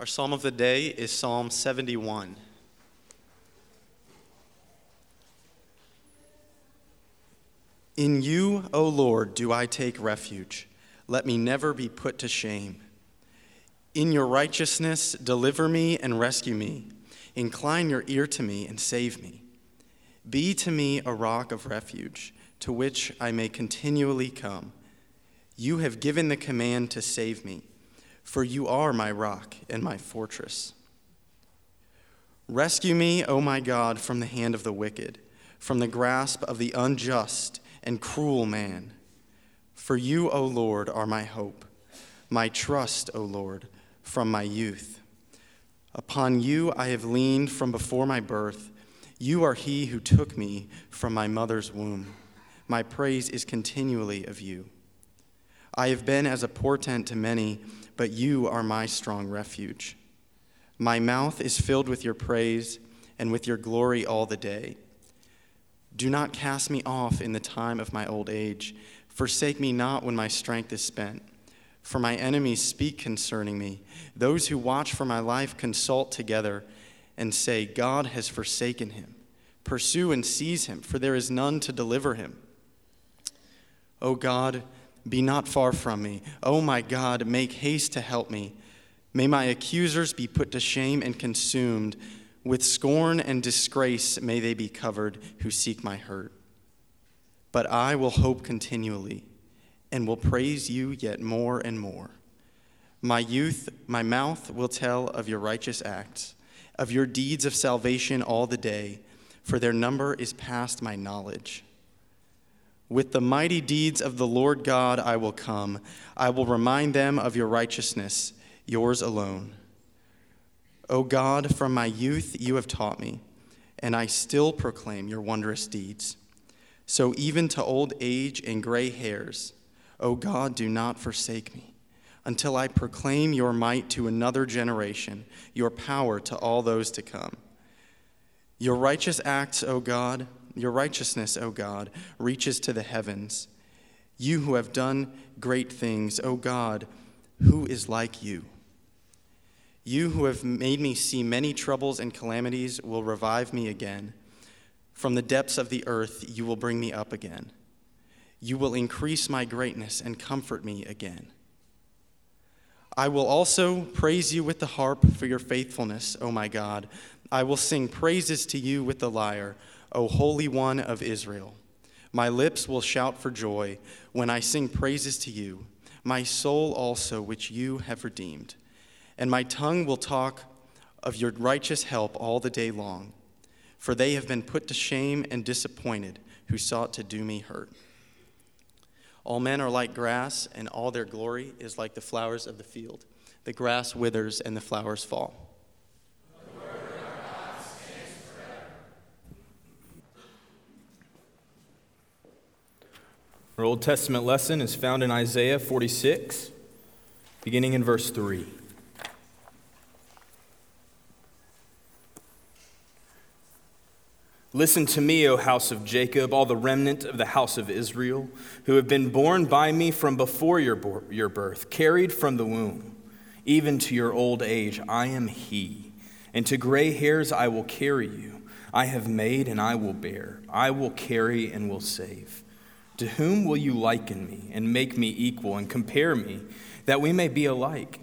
Our psalm of the day is Psalm 71. In you, O Lord, do I take refuge. Let me never be put to shame. In your righteousness, deliver me and rescue me. Incline your ear to me and save me. Be to me a rock of refuge, to which I may continually come. You have given the command to save me for you are my rock and my fortress. Rescue me, O my God, from the hand of the wicked, from the grasp of the unjust and cruel man. For you, O Lord, are my hope, my trust, O Lord, from my youth. Upon you I have leaned from before my birth. You are he who took me from my mother's womb. My praise is continually of you. I have been as a portent to many but you are my strong refuge. My mouth is filled with your praise and with your glory all the day. Do not cast me off in the time of my old age. Forsake me not when my strength is spent. For my enemies speak concerning me. Those who watch for my life consult together and say, God has forsaken him. Pursue and seize him, for there is none to deliver him. O God, be not far from me. O oh my God, make haste to help me. May my accusers be put to shame and consumed. With scorn and disgrace may they be covered who seek my hurt. But I will hope continually and will praise you yet more and more. My youth, my mouth will tell of your righteous acts, of your deeds of salvation all the day, for their number is past my knowledge. With the mighty deeds of the Lord God I will come. I will remind them of your righteousness, yours alone. O God, from my youth you have taught me, and I still proclaim your wondrous deeds. So even to old age and gray hairs, O God, do not forsake me, until I proclaim your might to another generation, your power to all those to come. Your righteous acts, O God, your righteousness, O God, reaches to the heavens. You who have done great things, O God, who is like you? You who have made me see many troubles and calamities will revive me again. From the depths of the earth, you will bring me up again. You will increase my greatness and comfort me again. I will also praise you with the harp for your faithfulness, O my God. I will sing praises to you with the lyre. O Holy One of Israel. My lips will shout for joy when I sing praises to you, my soul also, which you have redeemed. And my tongue will talk of your righteous help all the day long, for they have been put to shame and disappointed who sought to do me hurt. All men are like grass, and all their glory is like the flowers of the field. The grass withers and the flowers fall Our Old Testament lesson is found in Isaiah 46, beginning in verse 3. Listen to me, O house of Jacob, all the remnant of the house of Israel, who have been borne by me from before your, your birth, carried from the womb, even to your old age. I am He, and to gray hairs I will carry you. I have made and I will bear. I will carry and will save. To whom will you liken me and make me equal and compare me, that we may be alike?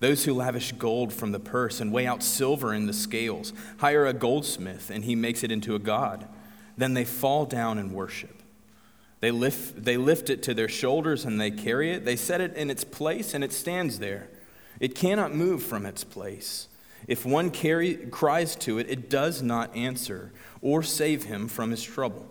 Those who lavish gold from the purse and weigh out silver in the scales, hire a goldsmith and he makes it into a god. Then they fall down and worship. They lift, they lift it to their shoulders and they carry it. They set it in its place and it stands there. It cannot move from its place. If one carry, cries to it, it does not answer or save him from his trouble.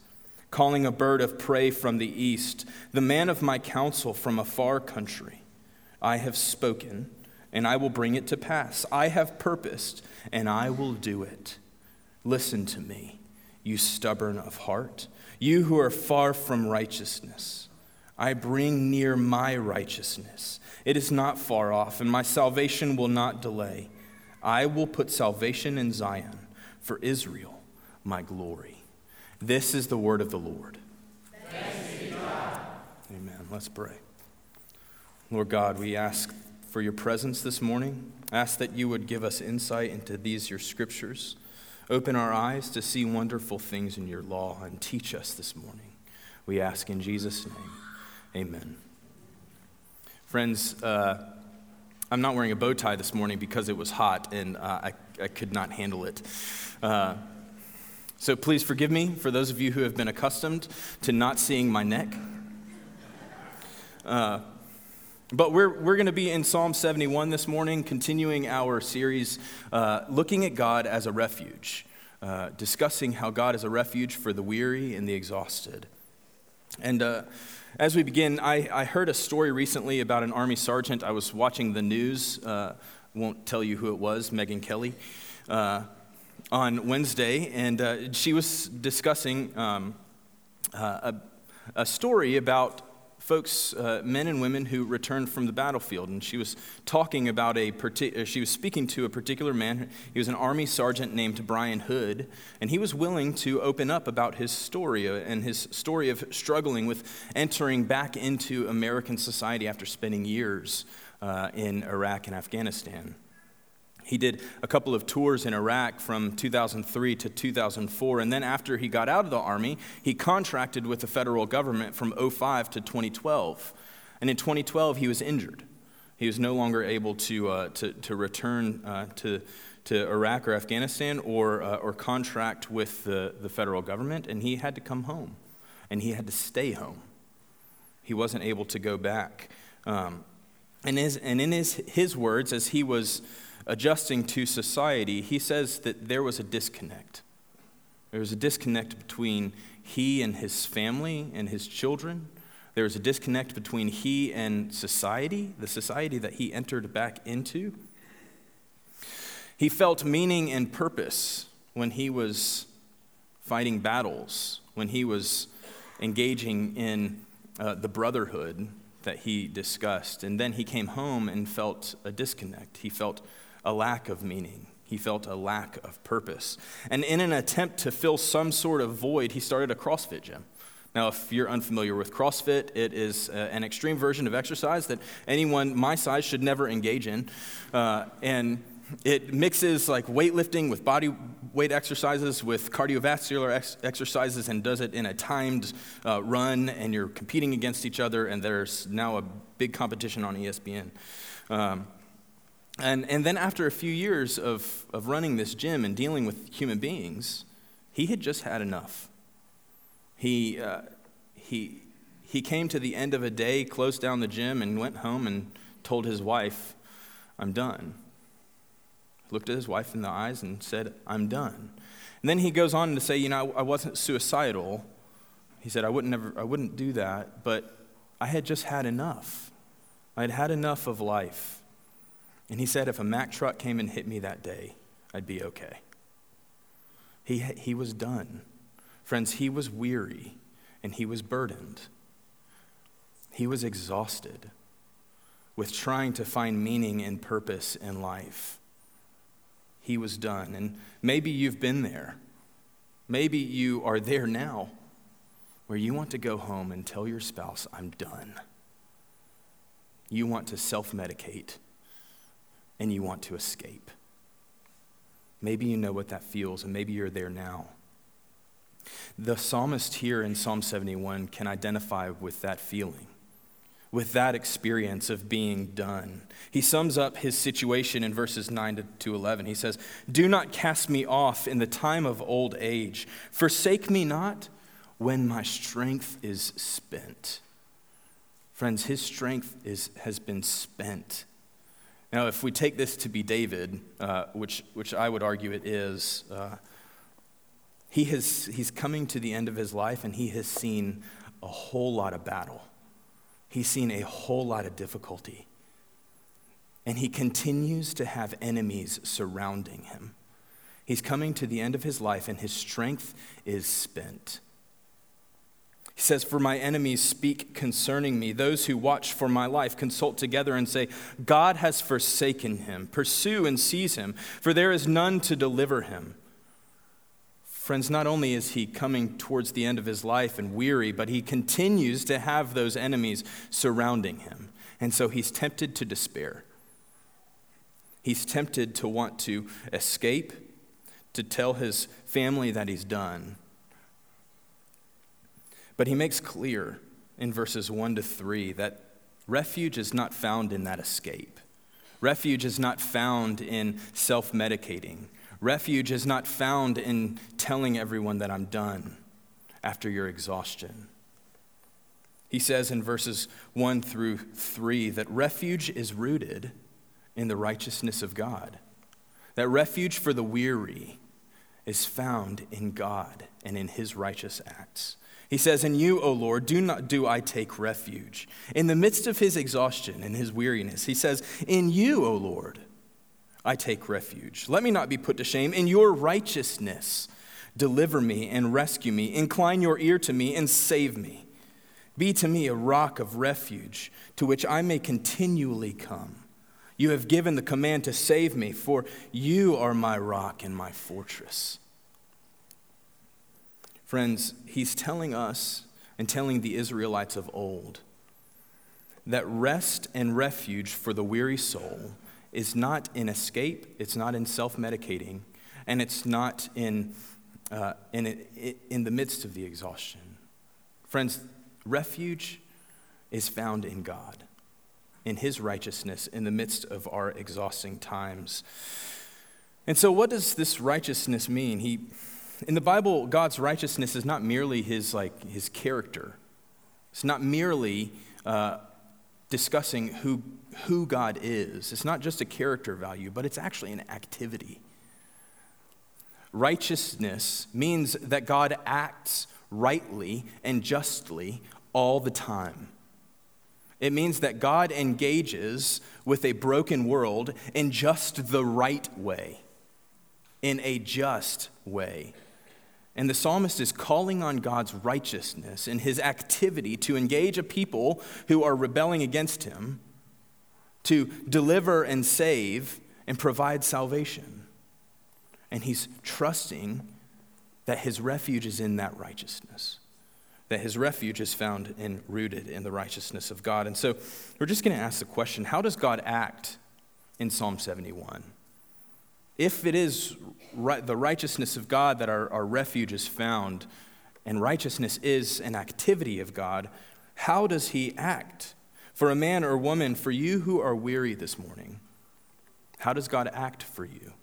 calling a bird of prey from the east, the man of my counsel from a far country. I have spoken, and I will bring it to pass. I have purposed, and I will do it. Listen to me, you stubborn of heart, you who are far from righteousness. I bring near my righteousness. It is not far off, and my salvation will not delay. I will put salvation in Zion for Israel, my glory. This is the word of the Lord. Amen. Let's pray. Lord God, we ask for your presence this morning. Ask that you would give us insight into these, your scriptures. Open our eyes to see wonderful things in your law and teach us this morning. We ask in Jesus' name. Amen. Friends, uh, I'm not wearing a bow tie this morning because it was hot and uh, I, I could not handle it. Uh, so please forgive me for those of you who have been accustomed to not seeing my neck. Uh, but we're, we're going to be in Psalm 71 this morning, continuing our series uh, looking at God as a refuge, uh, discussing how God is a refuge for the weary and the exhausted. And uh, as we begin, I, I heard a story recently about an Army sergeant. I was watching the news, uh, won't tell you who it was, Megyn Kelly, uh, on Wednesday, and uh, she was discussing um, a, a story about folks, uh, men and women who returned from the battlefield. And she was talking about a, partic- uh, she was speaking to a particular man. He was an army sergeant named Brian Hood. And he was willing to open up about his story uh, and his story of struggling with entering back into American society after spending years uh, in Iraq and Afghanistan. He did a couple of tours in Iraq from 2003 to 2004, and then after he got out of the Army, he contracted with the federal government from 05 to 2012. And in 2012, he was injured. He was no longer able to, uh, to, to, return uh, to, to Iraq or Afghanistan or, uh, or contract with the, the federal government, and he had to come home. And he had to stay home. He wasn't able to go back. Um, and, his, and in his, his words, as he was adjusting to society, he says that there was a disconnect. There was a disconnect between he and his family and his children. There was a disconnect between he and society, the society that he entered back into. He felt meaning and purpose when he was fighting battles, when he was engaging in uh, the brotherhood that he discussed. And then he came home and felt a disconnect. He felt a lack of meaning. He felt a lack of purpose. And in an attempt to fill some sort of void, he started a CrossFit gym. Now, if you're unfamiliar with CrossFit, it is uh, an extreme version of exercise that anyone my size should never engage in. Uh, and it mixes like weightlifting with body weight exercises with cardiovascular ex- exercises and does it in a timed uh, run, and you're competing against each other, and there's now a big competition on ESPN. Um, and, and then after a few years of, of running this gym and dealing with human beings, he had just had enough. He, uh, he, he came to the end of a day, closed down the gym, and went home and told his wife, I'm done. Looked at his wife in the eyes and said, I'm done. And then he goes on to say, You know, I wasn't suicidal. He said, I wouldn't, never, I wouldn't do that, but I had just had enough. I had had enough of life. And he said, if a Mack truck came and hit me that day, I'd be okay. He, he was done. Friends, he was weary and he was burdened. He was exhausted with trying to find meaning and purpose in life. He was done. And maybe you've been there. Maybe you are there now where you want to go home and tell your spouse, I'm done. You want to self medicate and you want to escape. Maybe you know what that feels, and maybe you're there now. The psalmist here in Psalm 71 can identify with that feeling, with that experience of being done. He sums up his situation in verses 9 to 11. He says, Do not cast me off in the time of old age, forsake me not when my strength is spent. Friends, his strength is, has been spent. Now, if we take this to be David, uh, which, which I would argue it is, uh, he has, he's coming to the end of his life and he has seen a whole lot of battle. He's seen a whole lot of difficulty. And he continues to have enemies surrounding him. He's coming to the end of his life, and his strength is spent. He says, For my enemies speak concerning me. Those who watch for my life consult together and say, God has forsaken him. Pursue and seize him, for there is none to deliver him. Friends, not only is he coming towards the end of his life and weary, but he continues to have those enemies surrounding him. And so he's tempted to despair. He's tempted to want to escape, to tell his family that he's done. But he makes clear in verses 1 to 3 that refuge is not found in that escape. Refuge is not found in self medicating. Refuge is not found in telling everyone that I'm done after your exhaustion. He says in verses 1 through 3 that refuge is rooted in the righteousness of God, that refuge for the weary is found in God and in his righteous acts. He says, In you, O Lord, do not do I take refuge. In the midst of his exhaustion and his weariness, he says, In you, O Lord, I take refuge. Let me not be put to shame. In your righteousness, deliver me and rescue me. Incline your ear to me and save me. Be to me a rock of refuge to which I may continually come. You have given the command to save me, for you are my rock and my fortress. Friends, he's telling us and telling the Israelites of old that rest and refuge for the weary soul is not in escape, it's not in self medicating, and it's not in, uh, in, in the midst of the exhaustion. Friends, refuge is found in God, in His righteousness in the midst of our exhausting times. And so, what does this righteousness mean? He in the Bible, God's righteousness is not merely his, like, his character. It's not merely uh, discussing who, who God is. It's not just a character value, but it's actually an activity. Righteousness means that God acts rightly and justly all the time. It means that God engages with a broken world in just the right way, in a just way. And the psalmist is calling on God's righteousness and his activity to engage a people who are rebelling against him, to deliver and save and provide salvation. And he's trusting that his refuge is in that righteousness, that his refuge is found and rooted in the righteousness of God. And so we're just going to ask the question how does God act in Psalm 71? If it is right, the righteousness of God that our, our refuge is found, and righteousness is an activity of God, how does He act? For a man or woman, for you who are weary this morning, how does God act for you?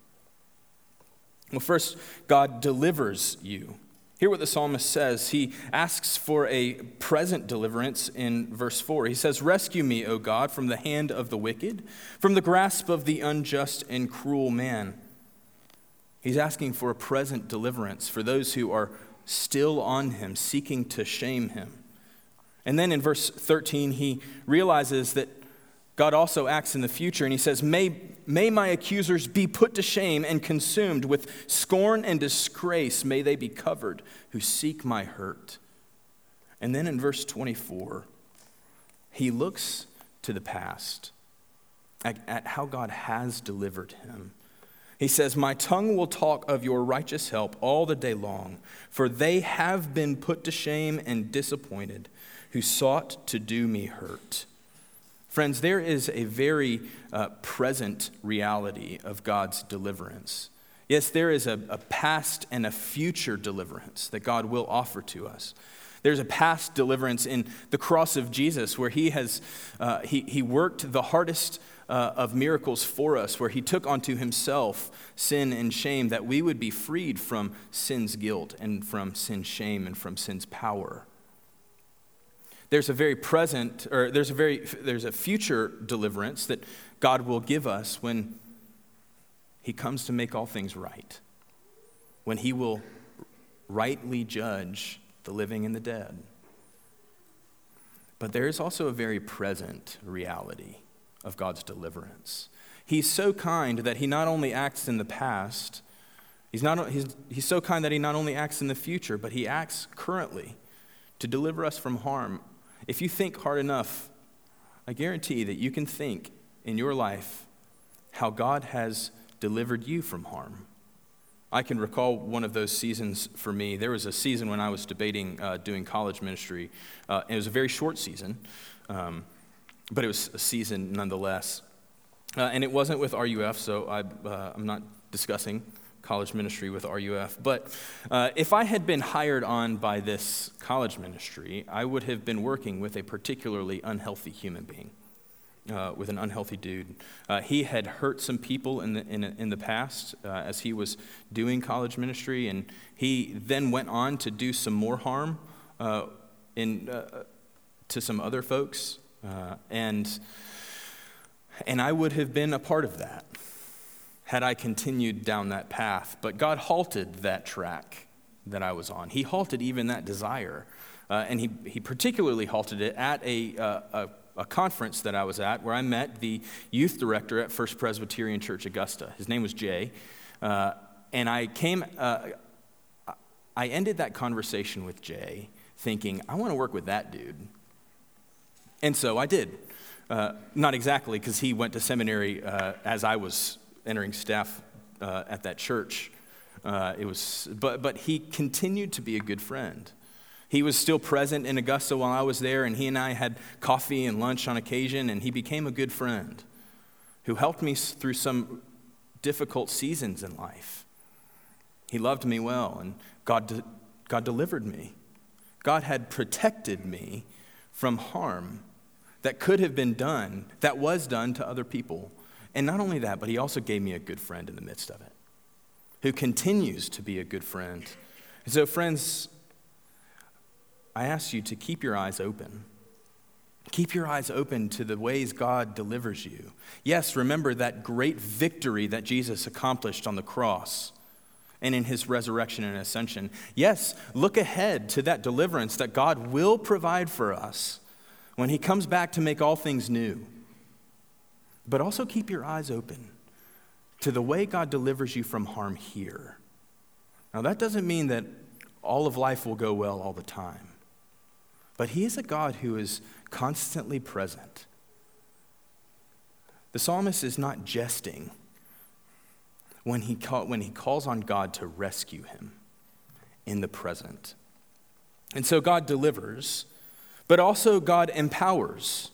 Well, first, God delivers you. Hear what the psalmist says. He asks for a present deliverance in verse 4. He says, Rescue me, O God, from the hand of the wicked, from the grasp of the unjust and cruel man. He's asking for a present deliverance for those who are still on him, seeking to shame him. And then in verse 13, he realizes that God also acts in the future, and he says, May, may my accusers be put to shame and consumed with scorn and disgrace. May they be covered who seek my hurt. And then in verse 24, he looks to the past, at, at how God has delivered him. He says, My tongue will talk of your righteous help all the day long, for they have been put to shame and disappointed who sought to do me hurt. Friends, there is a very uh, present reality of God's deliverance. Yes, there is a, a past and a future deliverance that God will offer to us. There's a past deliverance in the cross of Jesus where he has uh, he, he worked the hardest uh, of miracles for us, where he took onto himself sin and shame that we would be freed from sin's guilt and from sin's shame and from sin's power. There's a very present, or there's a very, there's a future deliverance that God will give us when he comes to make all things right, when he will rightly judge the living and the dead. But there is also a very present reality of God's deliverance. He's so kind that he not only acts in the past, He's, not, he's, he's so kind that he not only acts in the future, but he acts currently to deliver us from harm. If you think hard enough, I guarantee that you can think in your life how God has delivered you from harm. I can recall one of those seasons for me. There was a season when I was debating uh, doing college ministry. Uh, it was a very short season, um, but it was a season nonetheless. Uh, and it wasn't with RUF, so I, uh, I'm not discussing college ministry with RUF. But uh, if I had been hired on by this college ministry, I would have been working with a particularly unhealthy human being. Uh, with an unhealthy dude. Uh, he had hurt some people in the, in, in the past uh, as he was doing college ministry, and he then went on to do some more harm uh, in, uh, to some other folks. Uh, and, and I would have been a part of that had I continued down that path. But God halted that track that I was on. He halted even that desire. and he, he particularly halted it at a, a a conference that I was at where I met the youth director at First Presbyterian Church Augusta. His name was Jay. Uh, and I came, uh, I ended that conversation with Jay thinking, I want to work with that dude. And so I did. Uh, not exactly, because he went to seminary uh, as I was entering staff uh, at that church. Uh, it was, but, but he continued to be a good friend. He was still present in Augusta while I was there, and he and I had coffee and lunch on occasion, and he became a good friend who helped me through some difficult seasons in life. He loved me well, and God, de- God delivered me. God had protected me from harm that could have been done, that was done to other people. And not only that, but He also gave me a good friend in the midst of it, who continues to be a good friend. And so, friends, I ask you to keep your eyes open. Keep your eyes open to the ways God delivers you. Yes, remember that great victory that Jesus accomplished on the cross and in his resurrection and ascension. Yes, look ahead to that deliverance that God will provide for us when he comes back to make all things new. But also keep your eyes open to the way God delivers you from harm here. Now, that doesn't mean that all of life will go well all the time. But He is a God who is constantly present. The psalmist is not jesting when he, call, when he calls on God to rescue him in the present. And so God delivers, but also God empowers.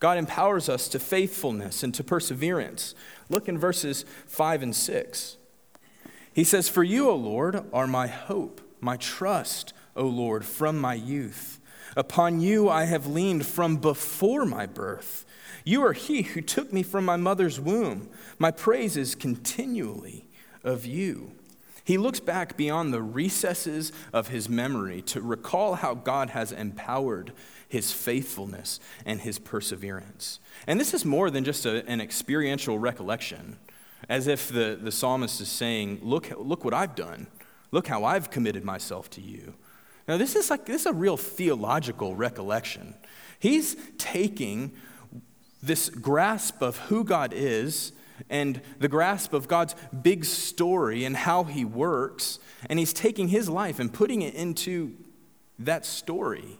God empowers us to faithfulness and to perseverance. Look in verses 5 and 6. He says, For you, O Lord, are my hope, my trust, O Lord, from my youth. Upon you I have leaned from before my birth. You are he who took me from my mother's womb. My praise is continually of you. He looks back beyond the recesses of his memory to recall how God has empowered his faithfulness and his perseverance. And this is more than just a, an experiential recollection, as if the, the psalmist is saying, look, look what I've done. Look how I've committed myself to you. Now, this is like this is a real theological recollection. He's taking this grasp of who God is and the grasp of God's big story and how he works, and he's taking his life and putting it into that story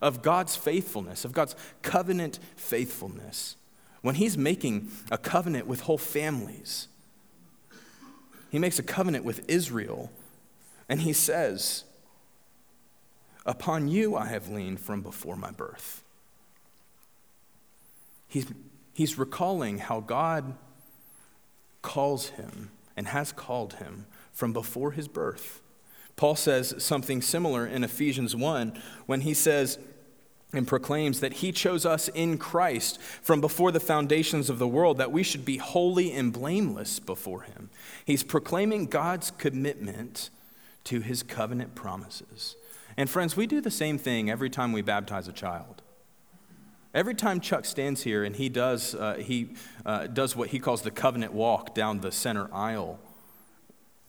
of God's faithfulness, of God's covenant faithfulness. When he's making a covenant with whole families, he makes a covenant with Israel, and he says, Upon you I have leaned from before my birth. He's, he's recalling how God calls him and has called him from before his birth. Paul says something similar in Ephesians 1 when he says and proclaims that he chose us in Christ from before the foundations of the world, that we should be holy and blameless before him. He's proclaiming God's commitment to his covenant promises. And friends, we do the same thing every time we baptize a child. Every time Chuck stands here and he does, uh, he, uh, does what he calls the covenant walk down the center aisle,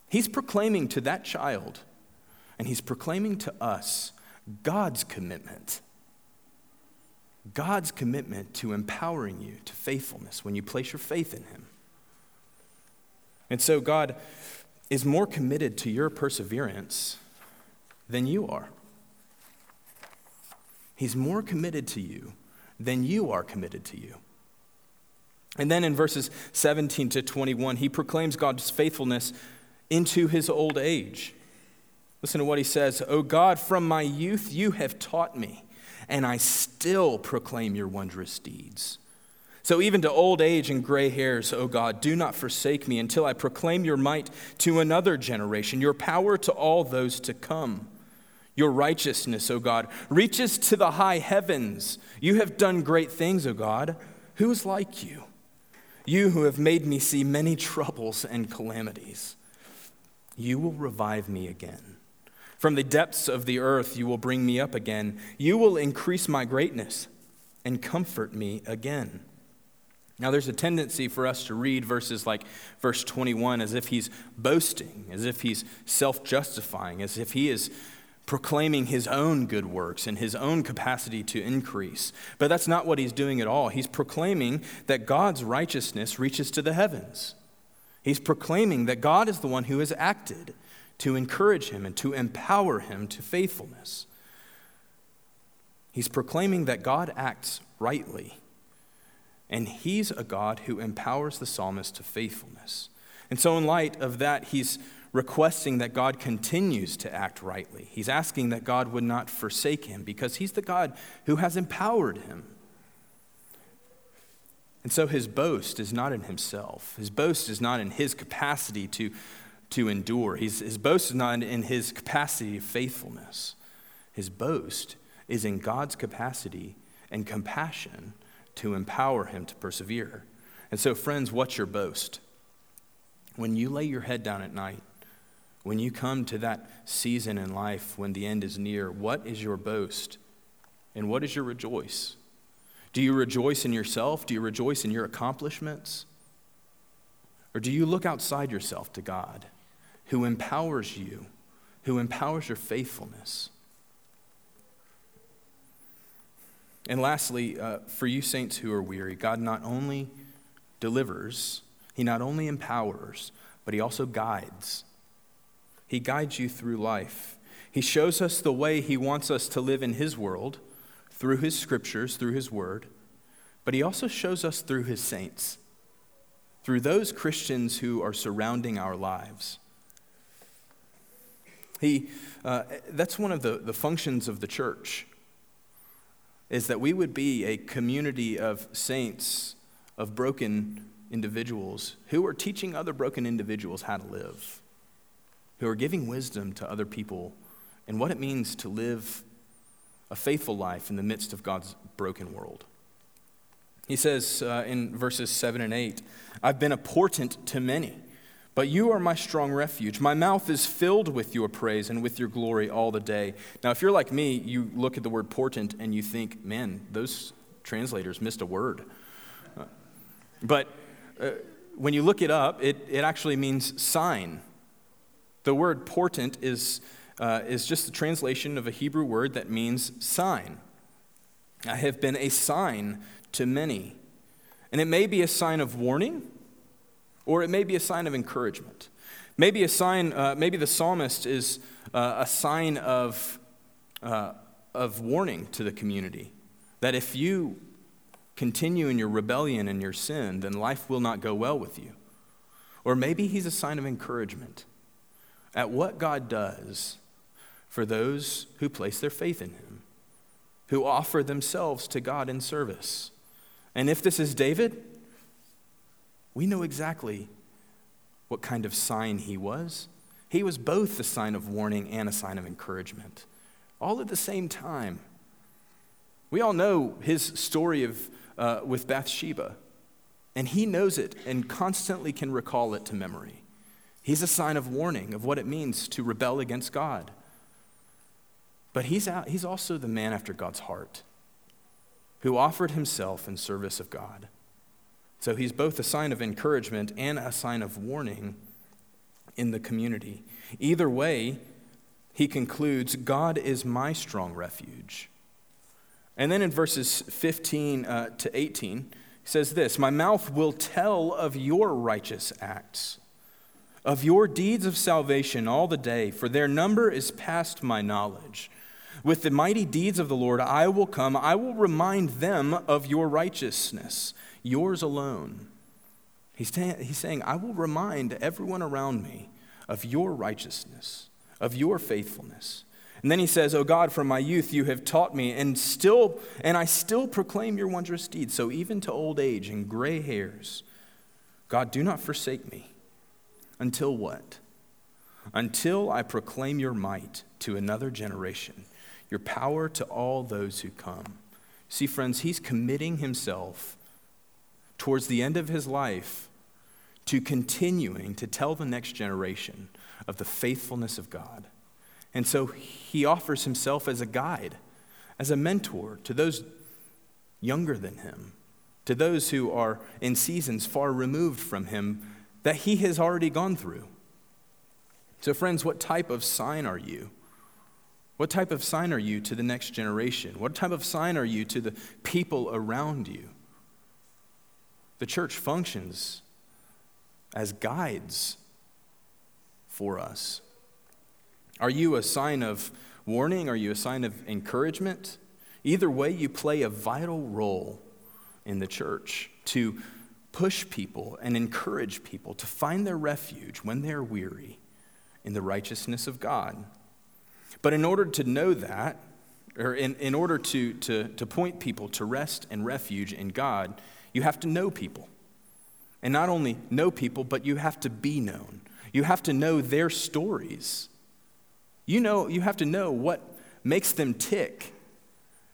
he's proclaiming to that child and he's proclaiming to us God's commitment. God's commitment to empowering you to faithfulness when you place your faith in him. And so God is more committed to your perseverance than you are. He's more committed to you than you are committed to you. And then in verses 17 to 21, he proclaims God's faithfulness into his old age. Listen to what he says O God, from my youth you have taught me, and I still proclaim your wondrous deeds. So even to old age and gray hairs, O God, do not forsake me until I proclaim your might to another generation, your power to all those to come. Your righteousness, O God, reaches to the high heavens. You have done great things, O God. Who is like you? You who have made me see many troubles and calamities. You will revive me again. From the depths of the earth, you will bring me up again. You will increase my greatness and comfort me again. Now, there's a tendency for us to read verses like verse 21 as if he's boasting, as if he's self justifying, as if he is proclaiming his own good works and his own capacity to increase. But that's not what he's doing at all. He's proclaiming that God's righteousness reaches to the heavens. He's proclaiming that God is the one who has acted to encourage him and to empower him to faithfulness. He's proclaiming that God acts rightly and he's a God who empowers the psalmist to faithfulness. And so, in light of that, he's requesting that God continues to act rightly. He's asking that God would not forsake him because he's the God who has empowered him. And so his boast is not in himself. His boast is not in his capacity to, to endure. He's, his boast is not in his capacity of faithfulness. His boast is in God's capacity and compassion to empower him to persevere. And so, friends, what's your boast? When you lay your head down at night, when you come to that season in life when the end is near, what is your boast? And what is your rejoice? Do you rejoice in yourself? Do you rejoice in your accomplishments? Or do you look outside yourself to God, who empowers you, who empowers your faithfulness? And lastly, uh, for you saints who are weary, God not only delivers, He not only empowers, but He also guides. He guides you through life. He shows us the way He wants us to live in His world through His scriptures, through His word, but He also shows us through His saints, through those Christians who are surrounding our lives. He, uh, that's one of the, the functions of the church is that we would be a community of saints, of broken individuals who are teaching other broken individuals how to live, who are giving wisdom to other people and what it means to live a faithful life in the midst of God's broken world. He says uh, in verses 7 and 8, I've been a portent to many. But you are my strong refuge. My mouth is filled with your praise and with your glory all the day. Now, if you're like me, you look at the word portent and you think, man, those translators missed a word. Uh, but uh, when you look it up, it, it actually means sign. The word portent is, uh, is just the translation of a Hebrew word that means sign. I have been a sign to many. And it may be a sign of warning or it may be a sign of encouragement. Maybe a sign, uh, maybe the psalmist is uh, a sign of, uh, of warning to the community that if you continue in your rebellion and your sin, then life will not go well with you. Or maybe he's a sign of encouragement at what God does for those who place their faith in him, who offer themselves to God in service. And if this is David, we know exactly what kind of sign he was. He was both a sign of warning and a sign of encouragement, all at the same time. We all know his story of, uh, with Bathsheba, and he knows it and constantly can recall it to memory. He's a sign of warning of what it means to rebel against God. But he's, out, he's also the man after God's heart who offered himself in service of God. So he's both a sign of encouragement and a sign of warning in the community. Either way, he concludes God is my strong refuge. And then in verses 15 uh, to 18, he says this My mouth will tell of your righteous acts. Of your deeds of salvation all the day, for their number is past my knowledge. With the mighty deeds of the Lord I will come, I will remind them of your righteousness, yours alone. He's, ta- he's saying, I will remind everyone around me of your righteousness, of your faithfulness. And then he says, "O God, from my youth you have taught me, and still and I still proclaim your wondrous deeds. So even to old age and gray hairs, God, do not forsake me. Until what? Until I proclaim your might to another generation, your power to all those who come. See, friends, he's committing himself towards the end of his life to continuing to tell the next generation of the faithfulness of God. And so he offers himself as a guide, as a mentor to those younger than him, to those who are in seasons far removed from him that he has already gone through. So, friends, what type of sign are you? What type of sign are you to the next generation? What type of sign are you to the people around you? The church functions as guides for us. Are you a sign of warning? Are you a sign of encouragement? Either way, you play a vital role in the church to push people and encourage people to find their refuge when they're weary in the righteousness of God. But in order to know that, or in, in order to, to, to point people to rest and refuge in God, you have to know people. And not only know people, but you have to be known. You have to know their stories. You know, you have to know what makes them tick.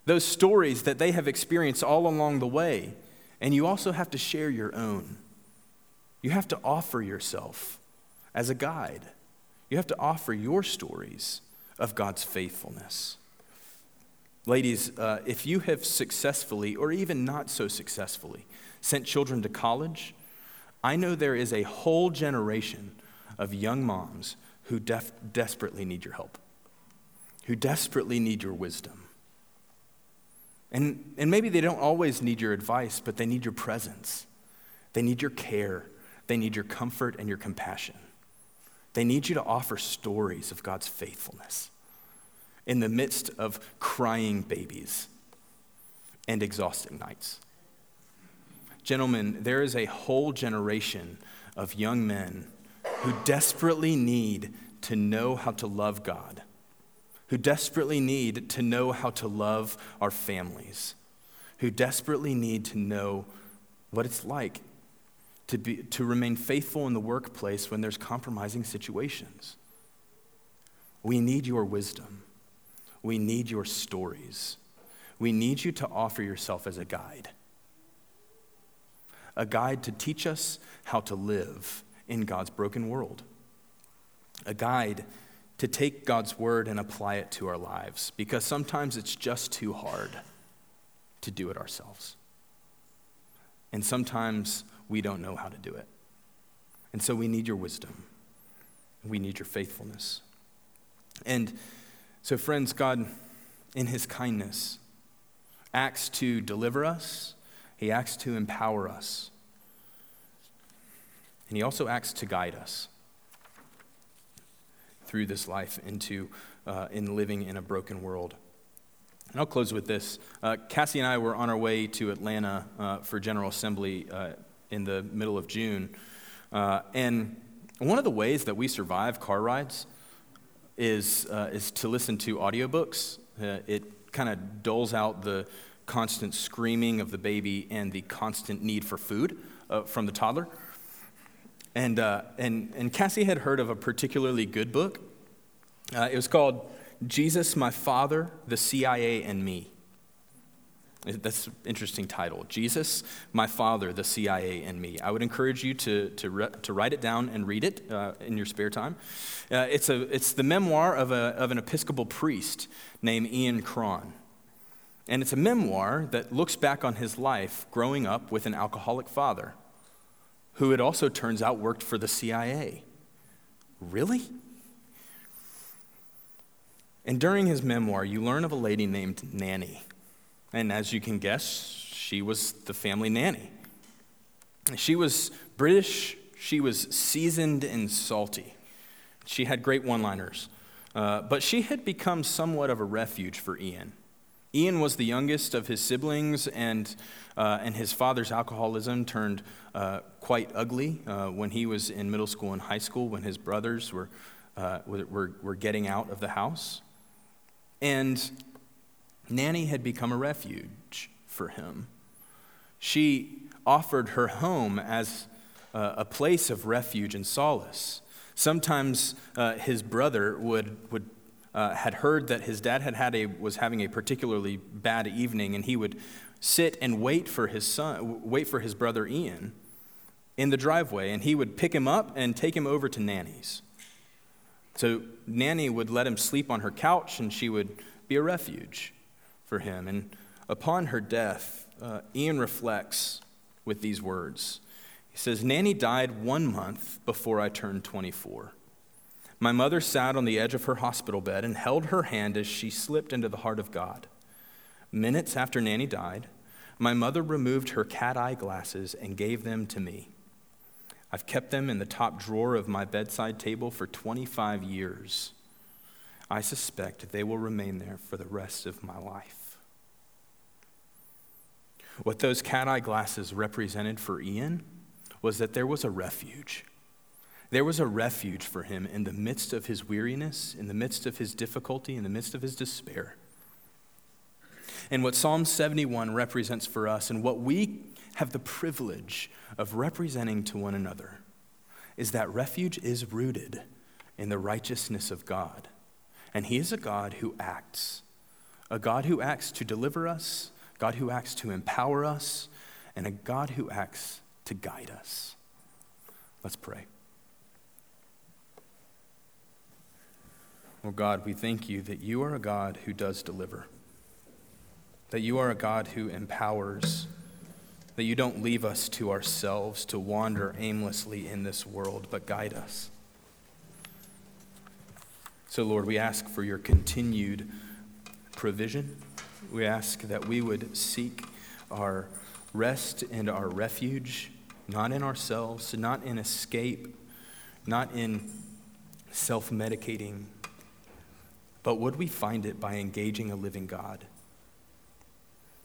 Those stories that they have experienced all along the way. And you also have to share your own. You have to offer yourself as a guide. You have to offer your stories of God's faithfulness. Ladies, uh, if you have successfully, or even not so successfully, sent children to college, I know there is a whole generation of young moms who def- desperately need your help, who desperately need your wisdom. And, and maybe they don't always need your advice, but they need your presence. They need your care. They need your comfort and your compassion. They need you to offer stories of God's faithfulness in the midst of crying babies and exhausting nights. Gentlemen, there is a whole generation of young men who desperately need to know how to love God, who desperately need to know how to love our families, who desperately need to know what it's like to, be, to remain faithful in the workplace when there's compromising situations. We need your wisdom. We need your stories. We need you to offer yourself as a guide. A guide to teach us how to live in God's broken world. A guide to take God's word and apply it to our lives because sometimes it's just too hard to do it ourselves. And sometimes we don't know how to do it. And so we need your wisdom. We need your faithfulness. And so, friends, God, in his kindness, acts to deliver us, he acts to empower us. And he also acts to guide us through this life into uh, in living in a broken world. And I'll close with this. Uh, Cassie and I were on our way to Atlanta uh, for General Assembly uh, in the middle of June. Uh, and one of the ways that we survive car rides is, uh, is to listen to audiobooks. it kind of doles out the constant screaming of the baby and the constant need for food from the toddler. And, uh, and, and Cassie had heard of a particularly good book. Uh, it was called Jesus, My Father, the CIA, and Me. That's an interesting title. Jesus, My Father, the CIA, and Me. I would encourage you to, to, re- to write it down and read it uh, in your spare time. Uh, it's, a, it's the memoir of, a, of an Episcopal priest named Ian Cron. And it's a memoir that looks back on his life growing up with an alcoholic father who it also turns out worked for the CIA. Really? And during his memoir, you learn of a lady named Nanny. And as you can guess, she was the family nanny. She was British She was seasoned and salty. She had great one liners. Uh, but she had become somewhat of a refuge for Ian. Ian was the youngest of his siblings, and, uh, and his father's alcoholism turned uh, quite ugly uh, when he was in middle school and high school, when his brothers were, uh, were, were getting out of the house. And Nanny had become a refuge for him. She offered her home as uh, a place of refuge and solace. Sometimes uh, his brother would, would uh, had heard that his dad had had a, was having a particularly bad evening, and he would sit and wait for his son, wait for his brother Ian in the driveway, and he would pick him up and take him over to Nanny's. So Nanny would let him sleep on her couch, and she would be a refuge for him. And upon her death, uh, Ian reflects with these words. He says, Nanny died one month before I turned 24. My mother sat on the edge of her hospital bed and held her hand as she slipped into the heart of God. Minutes after Nanny died, my mother removed her cat eye glasses and gave them to me. I've kept them in the top drawer of my bedside table for 25 years. I suspect they will remain there for the rest of my life. What those cat eye glasses represented for Ian was that there was a refuge there was a refuge for him in the midst of his weariness, in the midst of his difficulty, in the midst of his despair. And what Psalm 71 represents for us, and what we have the privilege of representing to one another, is that refuge is rooted in the righteousness of God. And He is a God who acts, a God who acts to deliver us, God who acts to empower us, and a God who acts to guide us. Let's pray. Oh God, we thank you that you are a God who does deliver, that you are a God who empowers, that you don't leave us to ourselves to wander aimlessly in this world, but guide us. So, Lord, we ask for your continued provision. We ask that we would seek our rest and our refuge, not in ourselves, not in escape, not in self medicating but would we find it by engaging a living God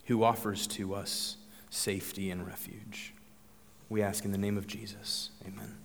who offers to us safety and refuge? We ask in the name of Jesus. Amen.